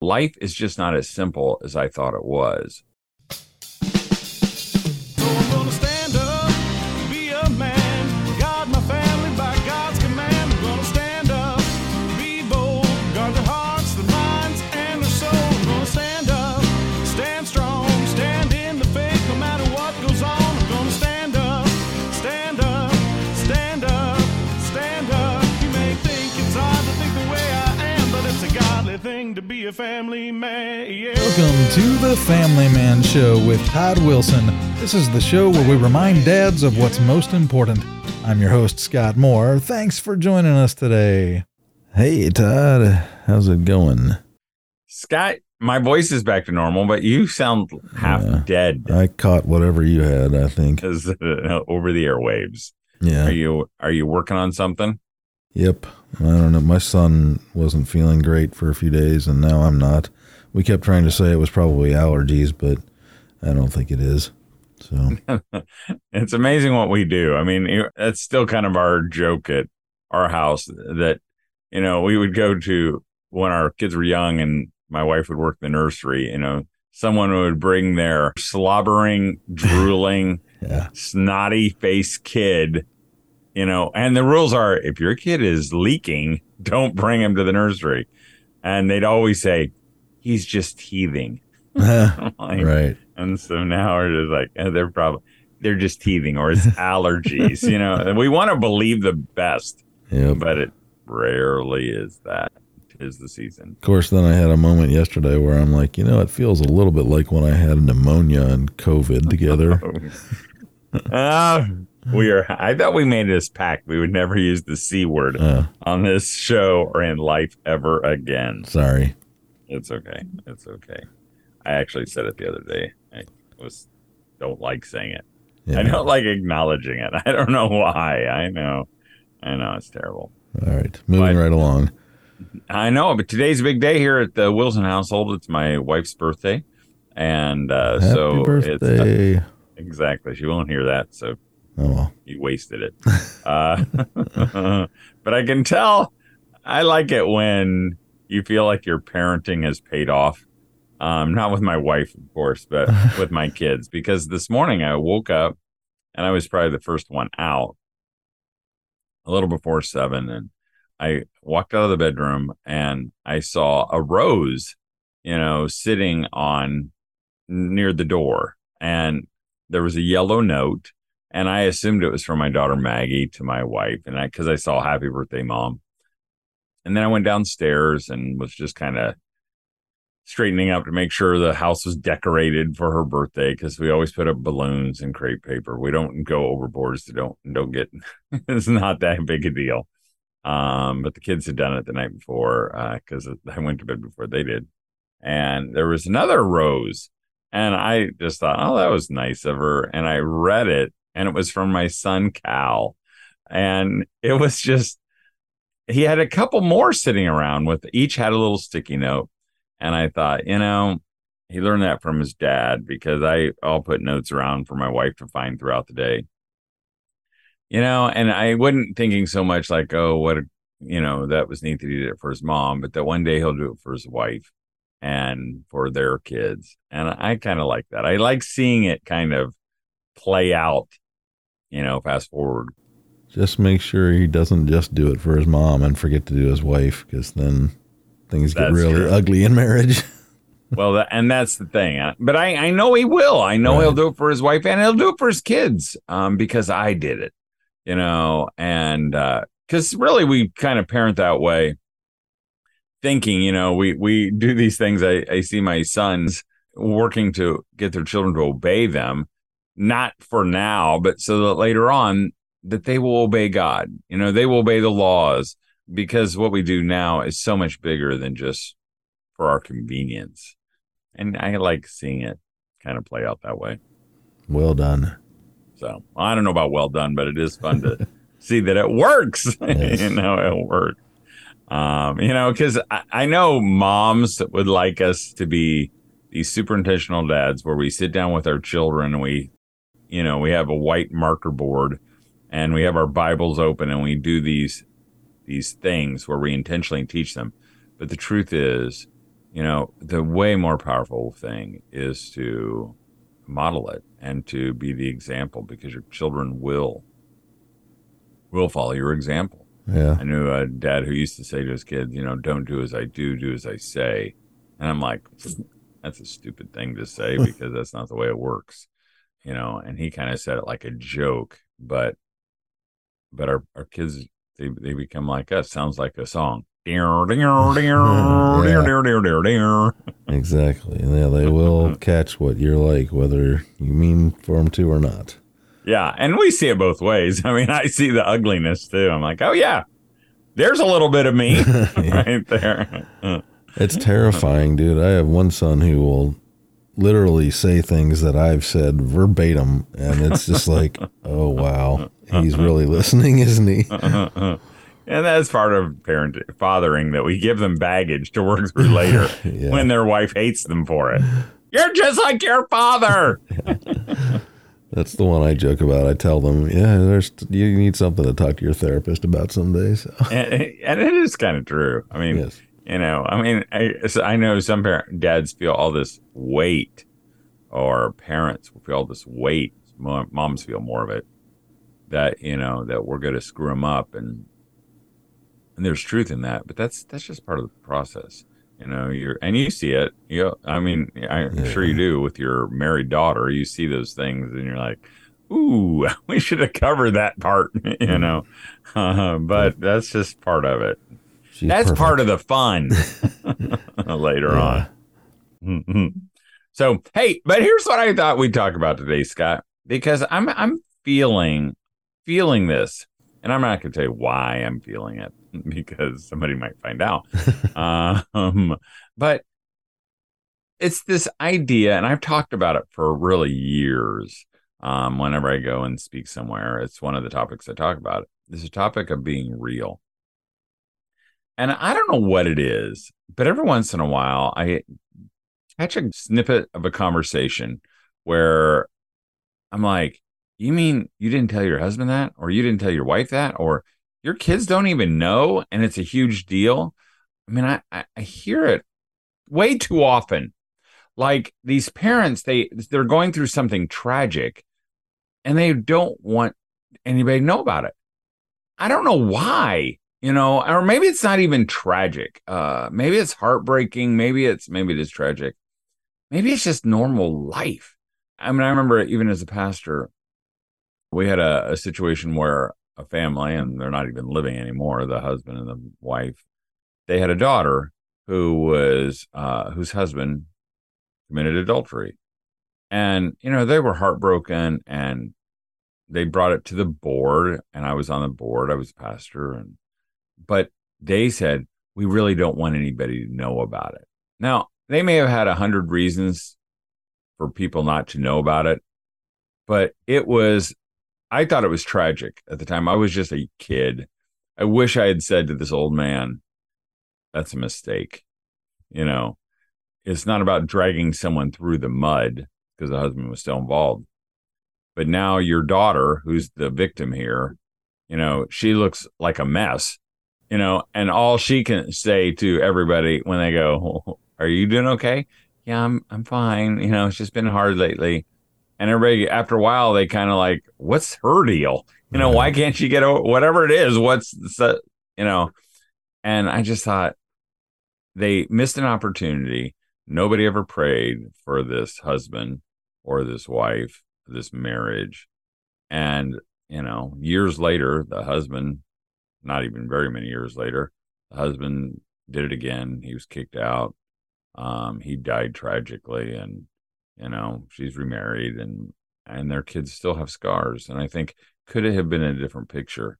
life is just not as simple as I thought it was. Thing a family man. Yeah. Welcome to the Family Man Show with Todd Wilson. This is the show where we remind dads of what's most important. I'm your host, Scott Moore. Thanks for joining us today. Hey, Todd. How's it going? Scott, my voice is back to normal, but you sound half Yeah. dead I caught whatever you had, I think. over the airwaves. Yeah. Are you are you working on something? Yep. I don't know. My son wasn't feeling great for a few days, and now I'm not. We kept trying to say it was probably allergies, but I don't think it is. So, it's amazing what we do. I mean, that's still kind of our joke at our house that, you know, we would go to when our kids were young and my wife would work the nursery, you know, someone would bring their slobbering, drooling, yeah. snotty faced kid, you know, and the rules are if your kid is leaking, don't bring him to the nursery. And they'd always say, he's just teething. Like, right. and so now we're just like, eh, they're probably they're just teething or it's allergies, you know. And we want to believe the best, Yep. but it rarely is that. Is the season. Of course, then I had a moment yesterday where I'm like, you know, it feels a little bit like when I had pneumonia and COVID together. Ah, we are. I thought we made this pact we would never use the c word Uh, on this show or in life ever again. sorry. It's okay. It's okay. I actually said it the other day. I was don't like saying it. I don't like acknowledging it. I don't know why. I know. I know it's terrible. All right. Moving But- right along. I know, but today's a big day here at the Wilson household. It's my wife's birthday, and uh, so it's birthday. exactly. She won't hear that, so oh, well. you wasted it. uh, but I can tell. I like it when you feel like your parenting has paid off. Um, not with my wife, of course, but with my kids. Because this morning I woke up and I was probably the first one out, a little before seven, and I walked out of the bedroom and I saw a rose, you know, sitting on near the door, and there was a yellow note, and I assumed it was from my daughter Maggie to my wife, and I because I saw "Happy Birthday, Mom," and then I went downstairs and was just kind of straightening up to make sure the house was decorated for her birthday because we always put up balloons and crepe paper. We don't go overboard, so don't don't get. it's not that big a deal. Um, but the kids had done it the night before because I went to bed before they did, and there was another rose, and I just thought, oh, that was nice of her, and I read it, and it was from my son Cal, and it was just he had a couple more sitting around with each had a little sticky note and I thought, you know, he learned that from his dad because I I'll put notes around for my wife to find throughout the day. You know, and I wasn't thinking so much like, oh, what a you know, that was neat that he did it for his mom, but that one day he'll do it for his wife and for their kids. And I kind of like that. I like seeing it kind of play out, you know, fast forward. Just make sure he doesn't just do it for his mom and forget to do his wife, because then things get really true. ugly in marriage. Well, that, and that's the thing. Uh, But I, I know he will. I know he'll do it for his wife and he'll do it for his kids um, because I did it, you know, and because really we kind of parent that way, thinking, you know, we, we do these things. I, I see my sons working to get their children to obey them, not for now, but so that later on that they will obey God. You know, they will obey the laws because what we do now is so much bigger than just for our convenience. And I like seeing it kind of play out that way. well done. So I don't know about well done, but it is fun to see that it works. Yes. you know, it works. Um, you know, because I, I know moms would like us to be these super intentional dads where we sit down with our children and we, you know, we have a white marker board and we have our Bibles open and we do these these things where we intentionally teach them. But the truth is, you know, the way more powerful thing is to model it and to be the example because your children will will follow your example. Yeah. I knew a dad who used to say to his kids, you know, don't do as I do, do as I say. And I'm like, that's a stupid thing to say because that's not the way it works, you know. And he kind of said it like a joke, but but our, our kids they they become like us. Sounds like a song. Exactly. Yeah, they will catch what you're like, whether you mean for them to or not. Yeah, and we see it both ways. I mean, I see the ugliness too. I'm like, oh yeah, there's a little bit of me right there. It's terrifying, dude. I have one son who will literally say things that I've said verbatim, and it's just like, oh wow, he's really listening, isn't he? And that's part of parent fathering that we give them baggage to work through later Yeah. when their wife hates them for it. You're just like your father. That's the one I joke about. I tell them, yeah, there's you need something to talk to your therapist about someday. So and, and it is kind of true. I mean, yes, you know, I mean, I, I know some parent, dads feel all this weight, or parents will feel all this weight. Moms feel more of it that you know that we're going to screw them up, and and there's truth in that. But that's that's just part of the process. You know, you're and you see it. You, know, I mean, I'm Yeah. sure you do with your married daughter. You see those things, and you're like, "Ooh, we should have covered that part." you know, uh, but that's just part of it. She's That's perfect. part of the fun later on. Mhm. So, hey, but here's what I thought we'd talk about today, Scott, because I'm I'm feeling feeling this, and I'm not going to tell you why I'm feeling it because somebody might find out. um, but it's this idea, and I've talked about it for really years. Um, whenever I go and speak somewhere, it's one of the topics I talk about. It's a topic of being real. And I don't know what it is, but every once in a while I catch a snippet of a conversation where I'm like, you mean you didn't tell your husband that? Or you didn't tell your wife that? Or your kids don't even know and it's a huge deal? I mean, I, I, I hear it way too often. Like these parents, they they're going through something tragic and they don't want anybody to know about it. I don't know why, you know, or maybe it's not even tragic. Uh, maybe it's heartbreaking. Maybe it's maybe it is tragic. Maybe it's just normal life. I mean, I remember even as a pastor, we had a, a situation where a family, and they're not even living anymore, the husband and the wife, they had a daughter who was uh, whose husband committed adultery, and you know they were heartbroken and they brought it to the board and I was on the board. I was pastor and but they said we really don't want anybody to know about it. Now, they may have had a hundred reasons for people not to know about it, but it was I thought it was tragic at the time. I was just a kid. I wish I had said to this old man, that's a mistake. You know, it's not about dragging someone through the mud because the husband was still involved. But now your daughter, who's the victim here, you know, she looks like a mess, you know, and all she can say to everybody when they go, Are you doing okay? Yeah, I'm I'm fine. You know, it's just been hard lately. And everybody after a while they kind of like, What's her deal? You know, why mm-hmm. can't she get over whatever it is? What's the you know? And I just thought they missed an opportunity. Nobody ever prayed for this husband or this wife, this marriage. And, you know, years later, the husband, not even very many years later, the husband did it again. He was kicked out. Um, he died tragically and, you know, she's remarried and and their kids still have scars. And I think could it have been a different picture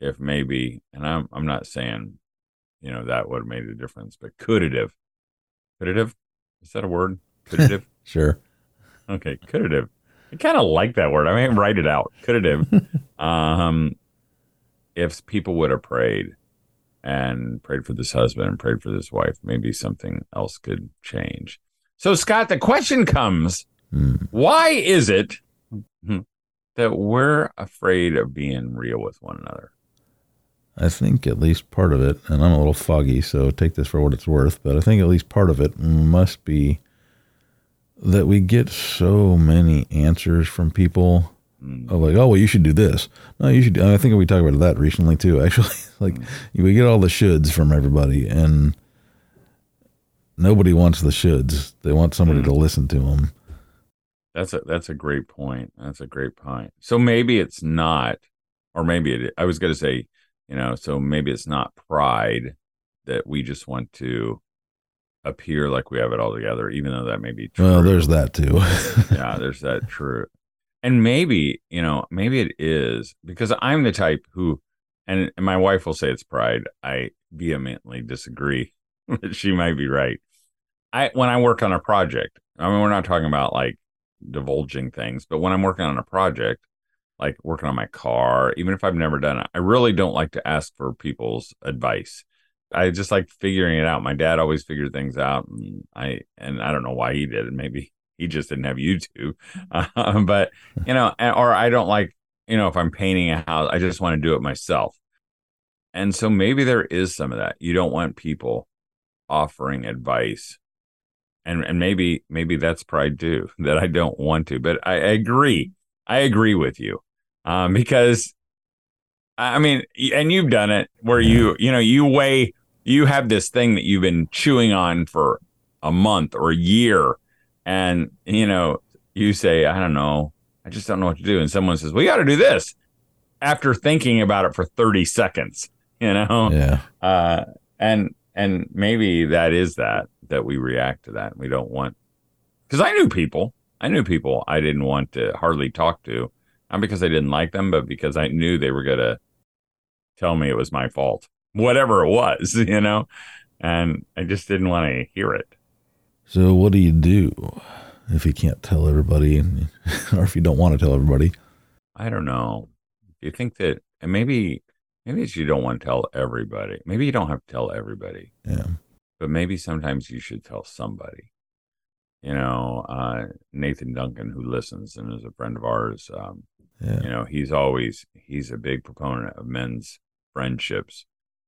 if maybe and I'm I'm not saying, you know, that would have made a difference, but could it have? Could it have? Is that a word? Could it have? Sure. Okay, could it have? I kind of like that word. I mean, write it out. Could it have? um, if people would have prayed and prayed for this husband and prayed for this wife, maybe something else could change. So, Scott, the question comes: Hmm. Why is it that we're afraid of being real with one another? I think at least part of it, and I'm a little foggy, so take this for what it's worth, but I think at least part of it must be that we get so many answers from people of like, oh, well, you should do this. No, you should. I think we talked about that recently too. Actually, like mm. we get all the shoulds from everybody, and nobody wants the shoulds. They want somebody to mm. listen to them. That's a that's a great point. That's a great point. So maybe it's not, or maybe it. I was going to say, you know, so maybe it's not pride that we just want to appear like we have it all together, even though that may be true. Well, there's that too. yeah, there's that true. And maybe, you know, maybe it is because I'm the type who, and, and my wife will say it's pride. I vehemently disagree, she might be right. I, when I work on a project, I mean, we're not talking about like divulging things, but when I'm working on a project, like working on my car, even if I've never done it, I really don't like to ask for people's advice. I just like figuring it out. My dad always figured things out, and I and I don't know why he did it. Maybe he just didn't have YouTube, uh, but you know, or I don't like you know if I'm painting a house, I just want to do it myself. And so maybe there is some of that. You don't want people offering advice, and and maybe maybe that's pride too that I don't want to. But I, I agree. I agree with you um, because I mean, and you've done it where you, you know, you weigh, you have this thing that you've been chewing on for a month or a year, and you know, you say, I don't know, I just don't know what to do, and someone says, well, you got to do this after thinking about it for thirty seconds, you know, yeah. uh, and and maybe that is that that we react to that. We don't want because I knew people, I knew people I didn't want to hardly talk to, not because I didn't like them, but because I knew they were gonna tell me it was my fault, whatever it was, you know, and I just didn't want to hear it. So what do you do if you can't tell everybody, or if you don't want to tell everybody? I don't know. Do you think that and maybe maybe it's you don't want to tell everybody. Maybe you don't have to tell everybody. Yeah. but maybe sometimes you should tell somebody. You know, uh, Nathan Duncan, who listens and is a friend of ours, um, Yeah. you know, he's always he's a big proponent of men's friendships,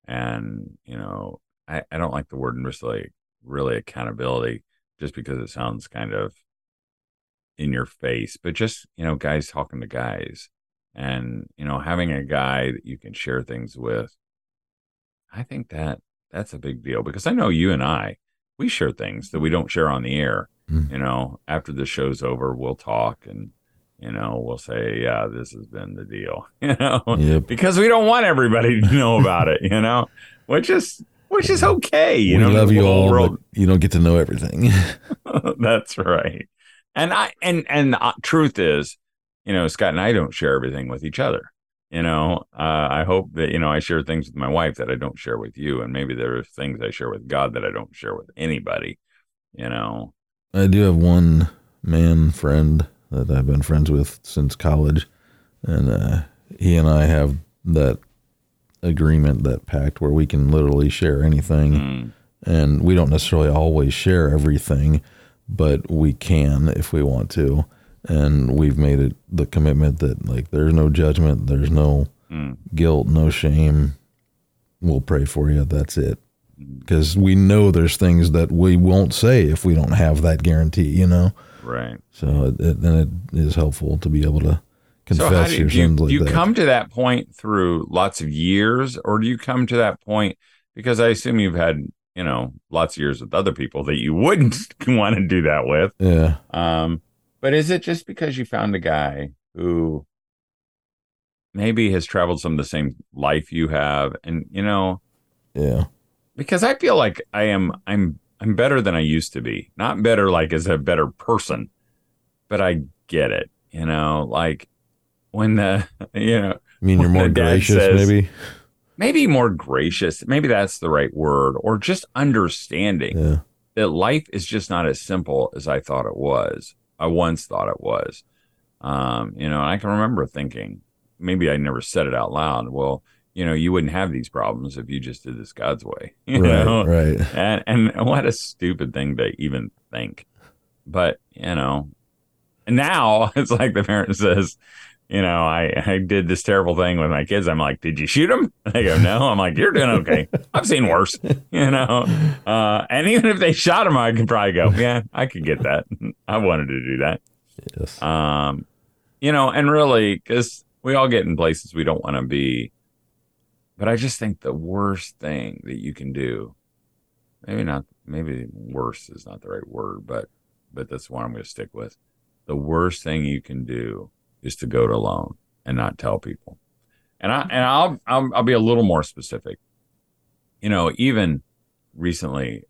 and you know, I, I don't like the word really really accountability just because it sounds kind of in your face, but just you know, guys talking to guys, and you know, having a guy that you can share things with. I think that that's a big deal because I know you and I, we share things that we don't share on the air. Mm. You know, after the show's over, we'll talk and, you know, we'll say, yeah, this has been the deal, you know, Yep. because we don't want everybody to know about it, you know, which is, which is okay. You we know, love the you whole all, world- you don't get to know everything. That's right. And I and and uh, truth is, you know, Scott and I don't share everything with each other. You know, uh, I hope that you know I share things with my wife that I don't share with you, and maybe there are things I share with God that I don't share with anybody. You know, I do have one man friend that I've been friends with since college, and uh, he and I have that agreement, that pact, where we can literally share anything, Mm, and we don't necessarily always share everything, but we can if we want to, and we've made it the commitment that like there's no judgment, there's no mm, guilt, no shame. We'll pray for you. That's it. Because we know there's things that we won't say if we don't have that guarantee, you know? right. So it, it, then it is helpful to be able to confess so do you, your do you, sins like you that. come to that point through lots of years, or do you come to that point because I assume you've had you know lots of years with other people that you wouldn't want to do that with. yeah. Um, but is it just because you found a guy who maybe has traveled some of the same life you have, and you know, Yeah. because I feel like I am, I'm, I'm better than I used to be. Not better like as a better person, but I get it. You know, like when the, you know, I mean, you're more gracious, says- maybe? maybe more gracious. Maybe that's the right word, or just understanding. Yeah. that life is just not as simple as I thought it was. I once thought it was. Um, you know, and I can remember thinking, maybe I never said it out loud. Well, you know, you wouldn't have these problems if you just did this God's way. You right. know? Right. And and what a stupid thing to even think. But, you know, and now it's like the parent says, you know, I, I did this terrible thing with my kids. I'm like, did you shoot him? They go, no. I'm like, you're doing okay. I've seen worse, you know. Uh, and even if they shot him, I could probably go, yeah, I could get that. I wanted to do that. Yes. Um, you know, and really, because we all get in places we don't want to be. But I just think the worst thing that you can do, maybe not, maybe worse is not the right word, but but that's one I'm going to stick with. The worst thing you can do is to go it alone and not tell people. And I and I'll I'll, I'll be a little more specific. You know, even recently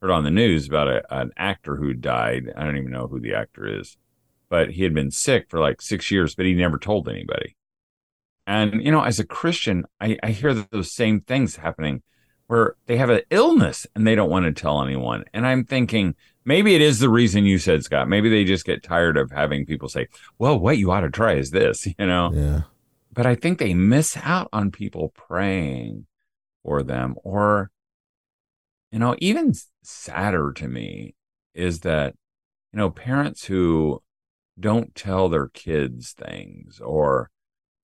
heard on the news about a, an actor who died. I don't even know who the actor is, but he had been sick for like six years, but he never told anybody. And you know, as a Christian, I, I hear those same things happening where they have an illness and they don't want to tell anyone. And I'm thinking maybe it is the reason you said, Scott. Maybe they just get tired of having people say, "Well, what you ought to try is this," you know. Yeah. But I think they miss out on people praying for them, or you know, even sadder to me is that you know parents who don't tell their kids things or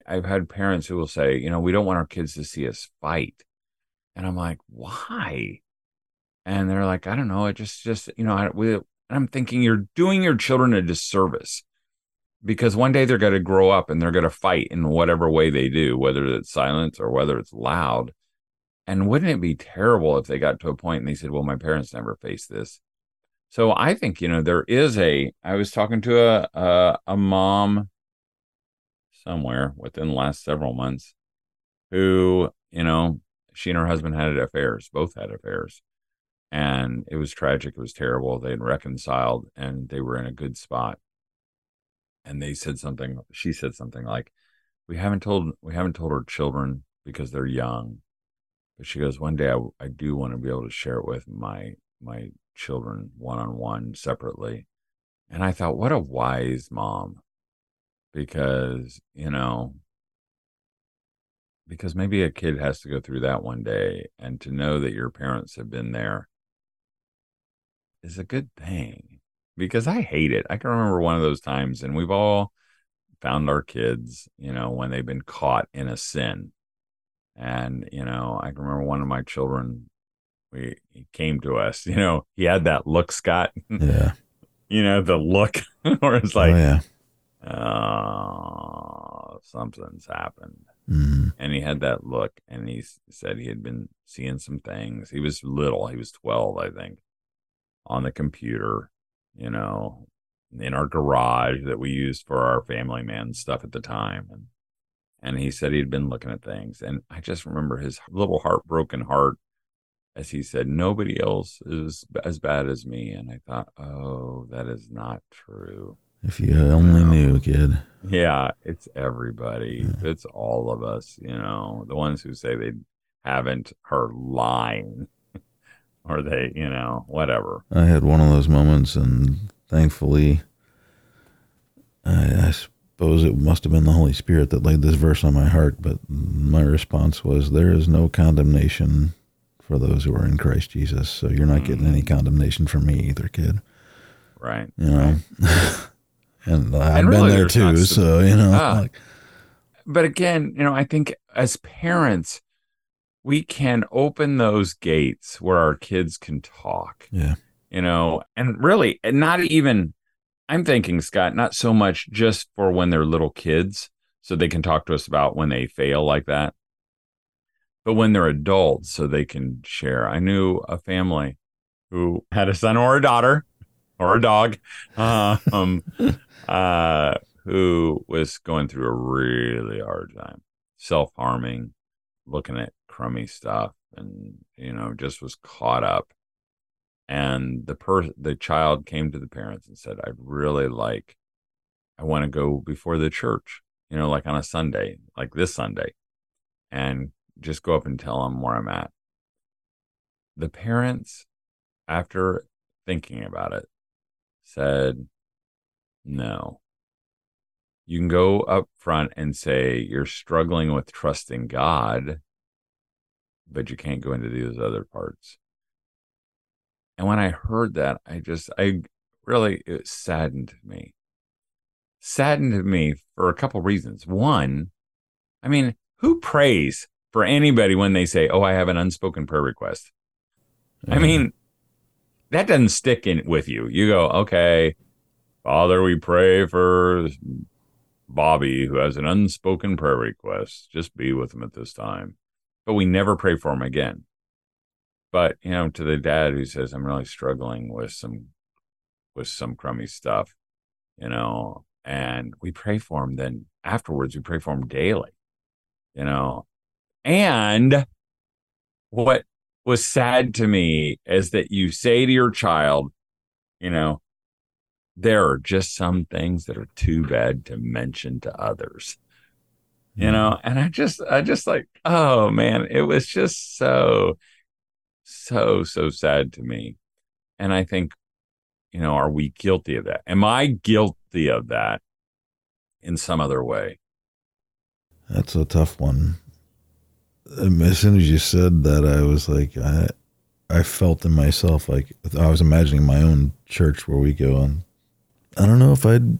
I've had parents who will say, you know, we don't want our kids to see us fight. And I'm like, why? And they're like, I don't know. It just, just, you know, I, we, I'm thinking you're doing your children a disservice because one day they're going to grow up and they're going to fight in whatever way they do, whether it's silence or whether it's loud. And wouldn't it be terrible if they got to a point and they said, well, my parents never faced this. So I think, you know, there is a, I was talking to a, a, a mom somewhere within the last several months who, you know, she and her husband had affairs, both had affairs. And it was tragic. It was terrible. They had reconciled and they were in a good spot. And they said something, she said something like, We haven't told we haven't told our children because they're young. But she goes, One day I, I do want to be able to share it with my my children one on one separately. And I thought, what a wise mom because you know because maybe a kid has to go through that one day and to know that your parents have been there is a good thing because i hate it i can remember one of those times and we've all found our kids you know when they've been caught in a sin and you know i can remember one of my children we he came to us you know he had that look scott Yeah. you know the look where it's like oh yeah. oh, something's happened. Mhm. And he had that look, and he said he had been seeing some things. He was little, he was 12, I think, on the computer, you know, in our garage that we used for our family man stuff at the time. And, and he said he'd been looking at things. And I just remember his little heartbroken heart as he said, Nobody else is as bad as me. And I thought, oh, that is not true. If you only knew, kid. Yeah, it's everybody. It's all of us, you know. The ones who say they haven't are lying. Or they, you know, whatever. I had one of those moments, and thankfully, I, I suppose it must have been the Holy Spirit that laid this verse on my heart. But my response was, "There is no condemnation for those who are in Christ Jesus." So you're not getting any condemnation from me either, kid. Right. You know. and I've really, been there too, so you know. Ah. like, But again, you know, I think as parents, we can open those gates where our kids can talk. yeah, you know, and really, and not even, I'm thinking, Scott, not so much just for when they're little kids, so they can talk to us about when they fail like that, but when they're adults, so they can share. I knew a family who had a son or a daughter or a dog, um, uh, who was going through a really hard time, self harming, looking at crummy stuff, and you know, just was caught up. And the per the child came to the parents and said i'd really like i want to go before the church you know like on a sunday like this sunday and just go up and tell them where i'm at. The parents after thinking about it said no. You can go up front and say you're struggling with trusting god but you can't go into these other parts and when I heard that, I just, I really, it saddened me saddened me for a couple reasons. One, I mean, who prays for anybody when they say, "Oh, I have an unspoken prayer request"? I mm-hmm. mean, that doesn't stick in with you. You go, "Okay, Father, we pray for Bobby who has an unspoken prayer request. Just be with him at this time." But we never pray for him again. But, you know, to the dad who says, "I'm really struggling with some with some crummy stuff," you know, and we pray for him then afterwards we pray for him daily you know and what was sad to me is that you say to your child you know there are just some things that are too bad to mention to others you know? And i just i just like oh man it was just so so so sad to me. And i think you know are we guilty of that? Am i guilty of that in some other way? That's a tough one. Um, As soon as you said that, I was like, I, I felt in myself like I was imagining my own church where we go, and I don't know if I'd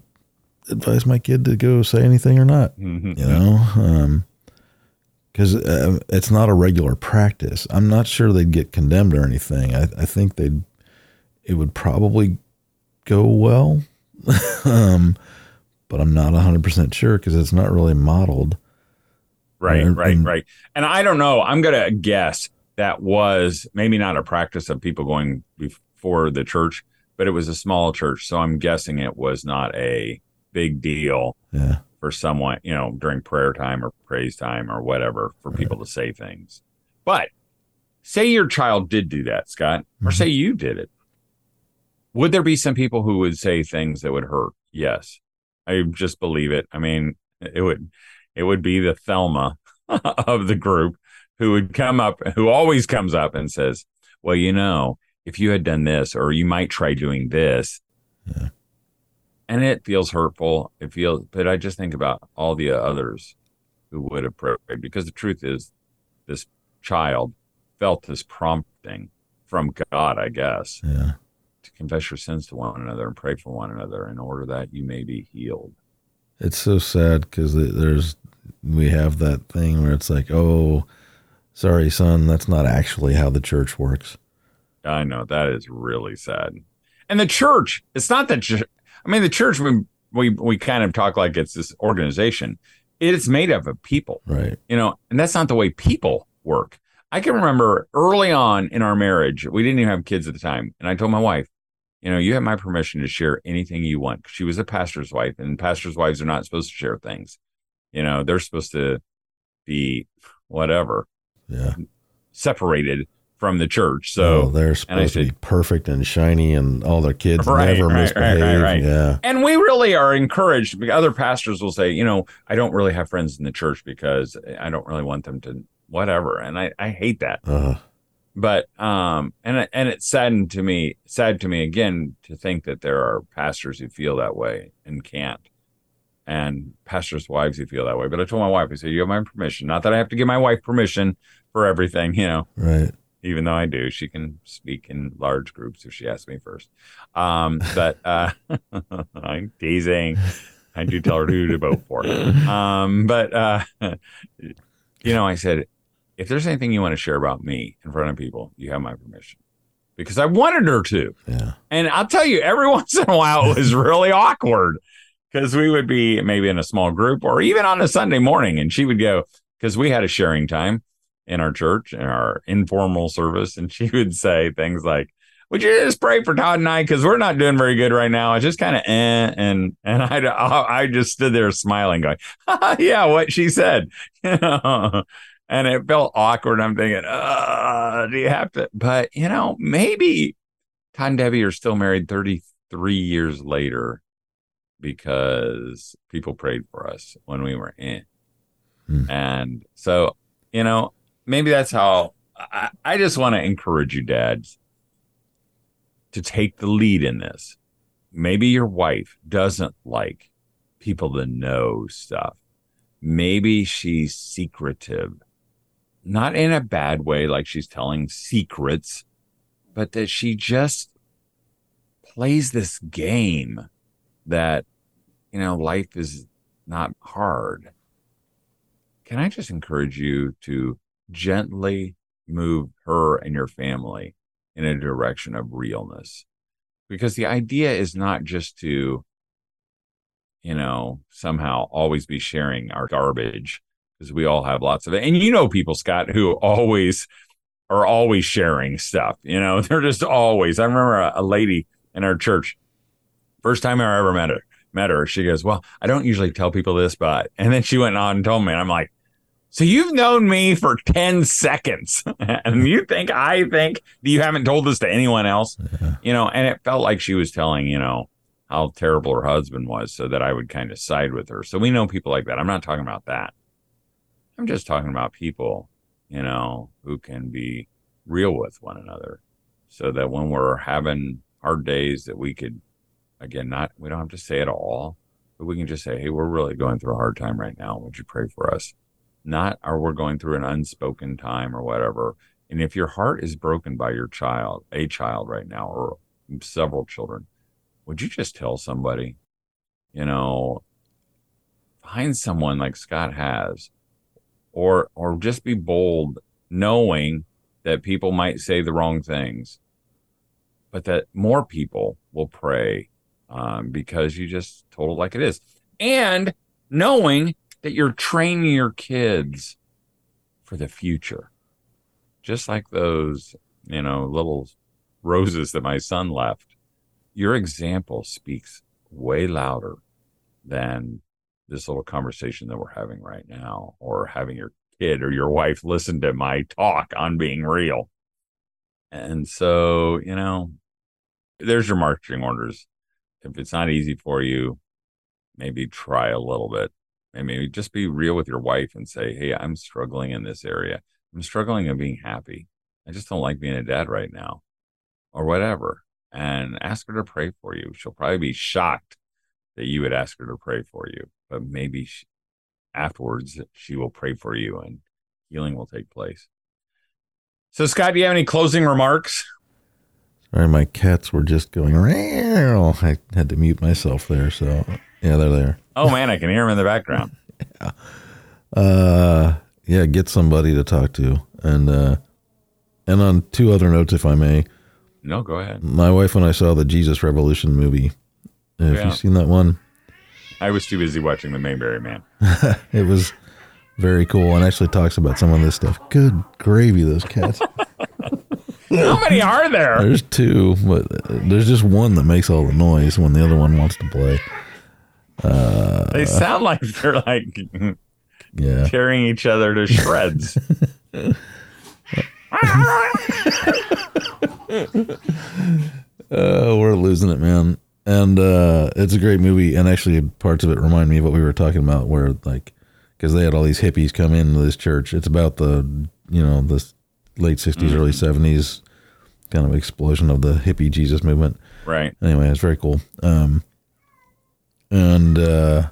advise my kid to go say anything or not. You know, because uh, it's not a regular practice. I'm not sure they'd get condemned or anything. I, I think they'd it would probably go well, um, but I'm not 100 percent sure because it's not really modeled. Right, And- right, and- right. And I don't know. I'm gonna guess that was maybe not a practice of people going before the church, but it was a small church. So I'm guessing it was not a big deal Yeah, for someone, you know, during prayer time or praise time or whatever for people to say things. But say your child did do that, Scott, or Mhm. say you did it. Would there be some people who would say things that would hurt? Yes. I just believe it. I mean, it would it would be the Thelma of the group who would come up who always comes up and says, "Well, you know, if you had done this or you might try doing this." Yeah. And it feels hurtful. It feels but I just think about all the others who would have prayed because the truth is this child felt this prompting from God, I guess, yeah. to confess your sins to one another and pray for one another in order that you may be healed. It's so sad because there's we have that thing where it's like, oh, sorry, son, that's not actually how the church works. I know that is really sad. And the church, it's not that. I mean, the church. We we we kind of talk like it's this organization. It's made up of people, Right. you know, and that's not the way people work. I can remember early on in our marriage, we didn't even have kids at the time, and I told my wife, you know, you have my permission to share anything you want. She was a pastor's wife, and pastors' wives are not supposed to share things. You know, they're supposed to be whatever Yeah. separated from the church. So So they're supposed to be perfect and shiny, and all their kids Right, never right, misbehave. right, right. Yeah. And we really are encouraged. Other pastors will say, you know, I don't really have friends in the church because I don't really want them to whatever. And I, I hate that. Uh, But um and and it's saddened to me, sad to me again to think that there are pastors who feel that way and can't. And pastors' wives who feel that way. But I told my wife, I said, You have my permission. Not that I have to give my wife permission for everything, you know right. Even though I do. She can speak in large groups if she asks me first. Um, but uh, I'm teasing. I do tell her who to vote for. Um, but uh, you know, I said, if there's anything you want to share about me in front of people, you have my permission because I wanted her to. Yeah. And I'll tell you, every once in a while, it was really awkward because we would be maybe in a small group or even on a Sunday morning, and she would go because we had a sharing time in our church in our informal service, and she would say things like, "Would you just pray for Todd and I because we're not doing very good right now? It's just kind of eh." And and I I just stood there smiling, going, "Yeah, what she said," you know. And it felt awkward. I'm thinking, uh, do you have to? But you know, maybe Todd and Debbie are still married 33 years later because people prayed for us when we were in. Hmm. And so, you know, maybe that's how I, I just want to encourage you, dads, to take the lead in this. Maybe your wife doesn't like people to know stuff. Maybe she's secretive, not in a bad way, like she's telling secrets, but that she just plays this game that you know, life is not hard. Can I just encourage you to gently move her and your family in a direction of realness? Because the idea is not just to, you know, somehow always be sharing our garbage because we all have lots of it. And you know, people, Scott, who always are always sharing stuff. You know, they're just always. I remember a, a lady in our church, first time I ever met her, met her, she goes, Well, I don't usually tell people this, but, and then she went on and told me, and I'm like, So you've known me for 10 seconds, and you think I think that you haven't told this to anyone else? You know, and it felt like she was telling, you know, how terrible her husband was so that I would kind of side with her. So we know people like that. I'm not talking about that. I'm just talking about people, you know, who can be real with one another so that when we're having hard days that we could again not we don't have to say it all but we can just say hey we're really going through a hard time right now would you pray for us not or we're going through an unspoken time or whatever. And if your heart is broken by your child a child right now or several children would you just tell somebody you know find someone like scott has or or just be bold knowing that people might say the wrong things but that more people will pray um, because you just told it like it is. And knowing that you're training your kids for the future. Just like those you know little roses that my son left your example speaks way louder than this little conversation that we're having right now or having your kid or your wife listen to my talk on being real. And so you know there's your marching orders. If it's not easy for you maybe try a little bit and maybe just be real with your wife and say hey i'm struggling in this area. I'm struggling in being happy. I just don't like being a dad right now or whatever and ask her to pray for you. She'll probably be shocked that you would ask her to pray for you but maybe she, afterwards she will pray for you and healing will take place. So scott do you have any closing remarks Sorry, my cats were just going. "Meow." I had to mute myself there. So yeah, they're there. oh man i can hear them in the background Uh, yeah, get somebody to talk to, and uh, and on two other notes, if I may, no go ahead my wife and I saw the Jesus Revolution movie. Have Yeah. you seen that one? i was too busy watching the mayberry man It was very cool, and actually talks about some of this stuff. Good gravy, those cats. how many are there there's two, but there's just one that makes all the noise when the other one wants to play. they sound like they're like Yeah. tearing each other to shreds Uh, we're losing it, man. And uh, it's a great movie. And actually, parts of it remind me of what we were talking about, where like, because they had all these hippies come into this church. It's about the, you know, the late 60s, early 70s kind of explosion of the hippie Jesus movement. right Anyway, it's very cool. Um, and uh,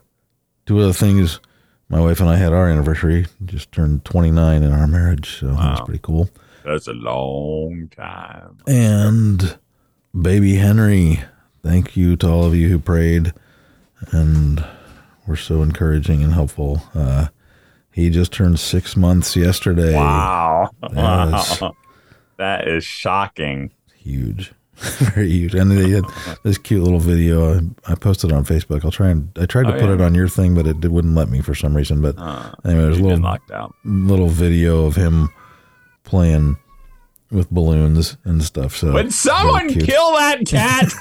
two other things. My wife and I had our anniversary, just turned 29 in our marriage. So that's Wow. pretty cool. that's a long time And baby Henry, thank you to all of you who prayed and were so encouraging and helpful. Uh, he just turned six months yesterday. wow wow that is shocking Huge. Very huge. And they had this cute little video. I, I posted on Facebook. I'll try and I tried to Oh, put yeah. it on your thing, but it, it wouldn't let me for some reason. But uh, anyway, there's a little locked out little video of him playing with balloons and stuff. So would someone kill that cat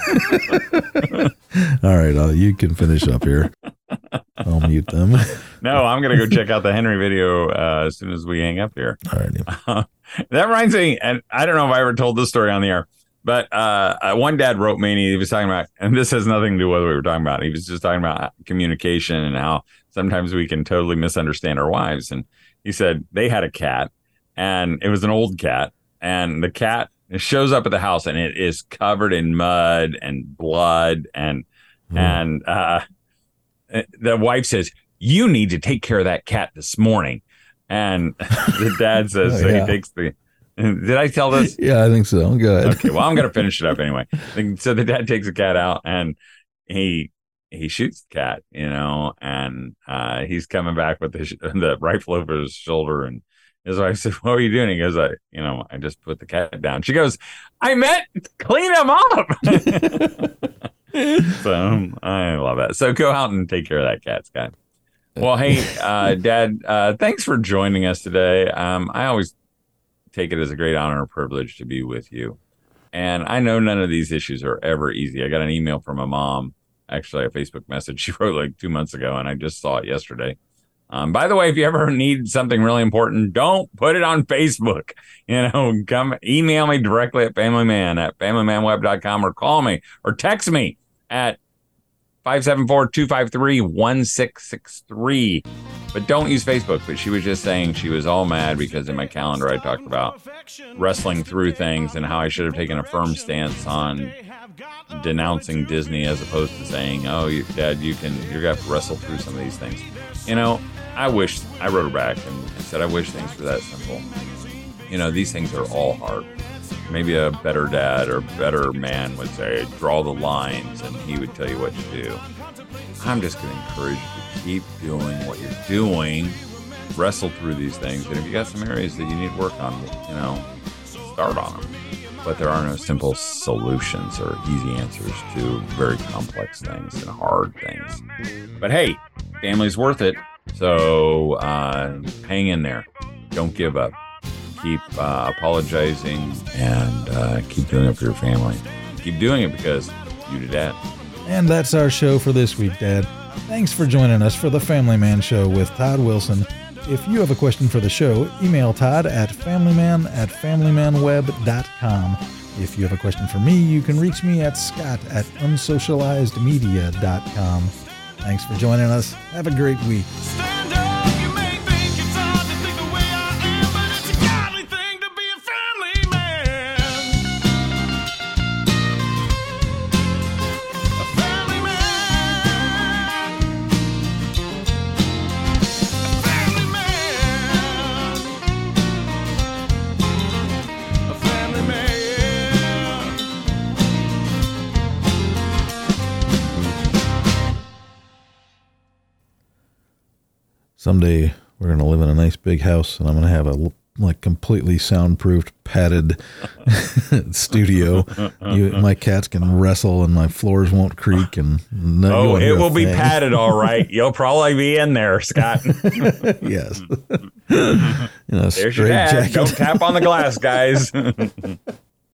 All right, uh, you can finish up here. I'll mute them. No i'm gonna go check out the henry video uh, as soon as we hang up here All right. that reminds me, and I don't know if I ever told this story on the air, but uh, uh, one dad wrote me and he was talking about, and this has nothing to do with what we were talking about. He was just talking about communication and how sometimes we can totally misunderstand our wives. And he said they had a cat, and it was an old cat, and the cat shows up at the house and it is covered in mud and blood and Hmm. and uh, the wife says you need to take care of that cat this morning and the dad says Oh, so yeah. he takes the did i tell this Yeah, I think so. Go ahead. okay well i'm gonna finish it up anyway so the dad takes the cat out and he he shoots the cat, you know, and uh, he's coming back with the, sh- the rifle over his shoulder. And his wife said, What are you doing? He goes, I, you know, I just put the cat down. She goes, I meant clean him up. so um, I love that. So go out and take care of that cat, Scott. Well, hey, uh, Dad, uh, thanks for joining us today. Um, I always take it as a great honor and privilege to be with you. And I know none of these issues are ever easy. I got an email from a mom, actually a Facebook message she wrote like two months ago, and I just saw it yesterday. Um, by the way, if you ever need something really important, don't put it on Facebook. You know, come email me directly at familyman at familymanweb.com or call me or text me at 574-253-1663. But don't use Facebook. But she was just saying she was all mad because in my calendar I talked about wrestling through things and how I should have taken a firm stance on denouncing Disney as opposed to saying, "Oh, you, Dad, you can you're gonna have to wrestle through some of these things." You know, I wish I wrote her back and I said, "I wish things were that simple." You know, these things are all hard. Maybe a better dad or better man would say, "Draw the lines," and he would tell you what to do. I'm just going to encourage you to keep doing what you're doing, wrestle through these things, and if you got some areas that you need work on, you know, start on them. But there are no simple solutions or easy answers to very complex things and hard things. But hey, family's worth it. So uh, hang in there. Don't give up. Keep uh, apologizing and uh, keep doing it for your family. Keep doing it because you did that. And that's our show for this week, Dad. Thanks for joining us for the Family Man Show with Todd Wilson. If you have a question for the show, email Todd at familyman at familymanweb.com. If you have a question for me, you can reach me at scott at unsocializedmedia.com. Thanks for joining us. Have a great week. Someday we're gonna live in a nice big house, and I'm gonna have a like completely soundproofed, padded studio. You, my cats can wrestle, and my floors won't creak. And no, Oh, it will be padded all right. You'll probably be in there, Scott. yes. you know, There's your dad. jacket. Don't tap on the glass, guys.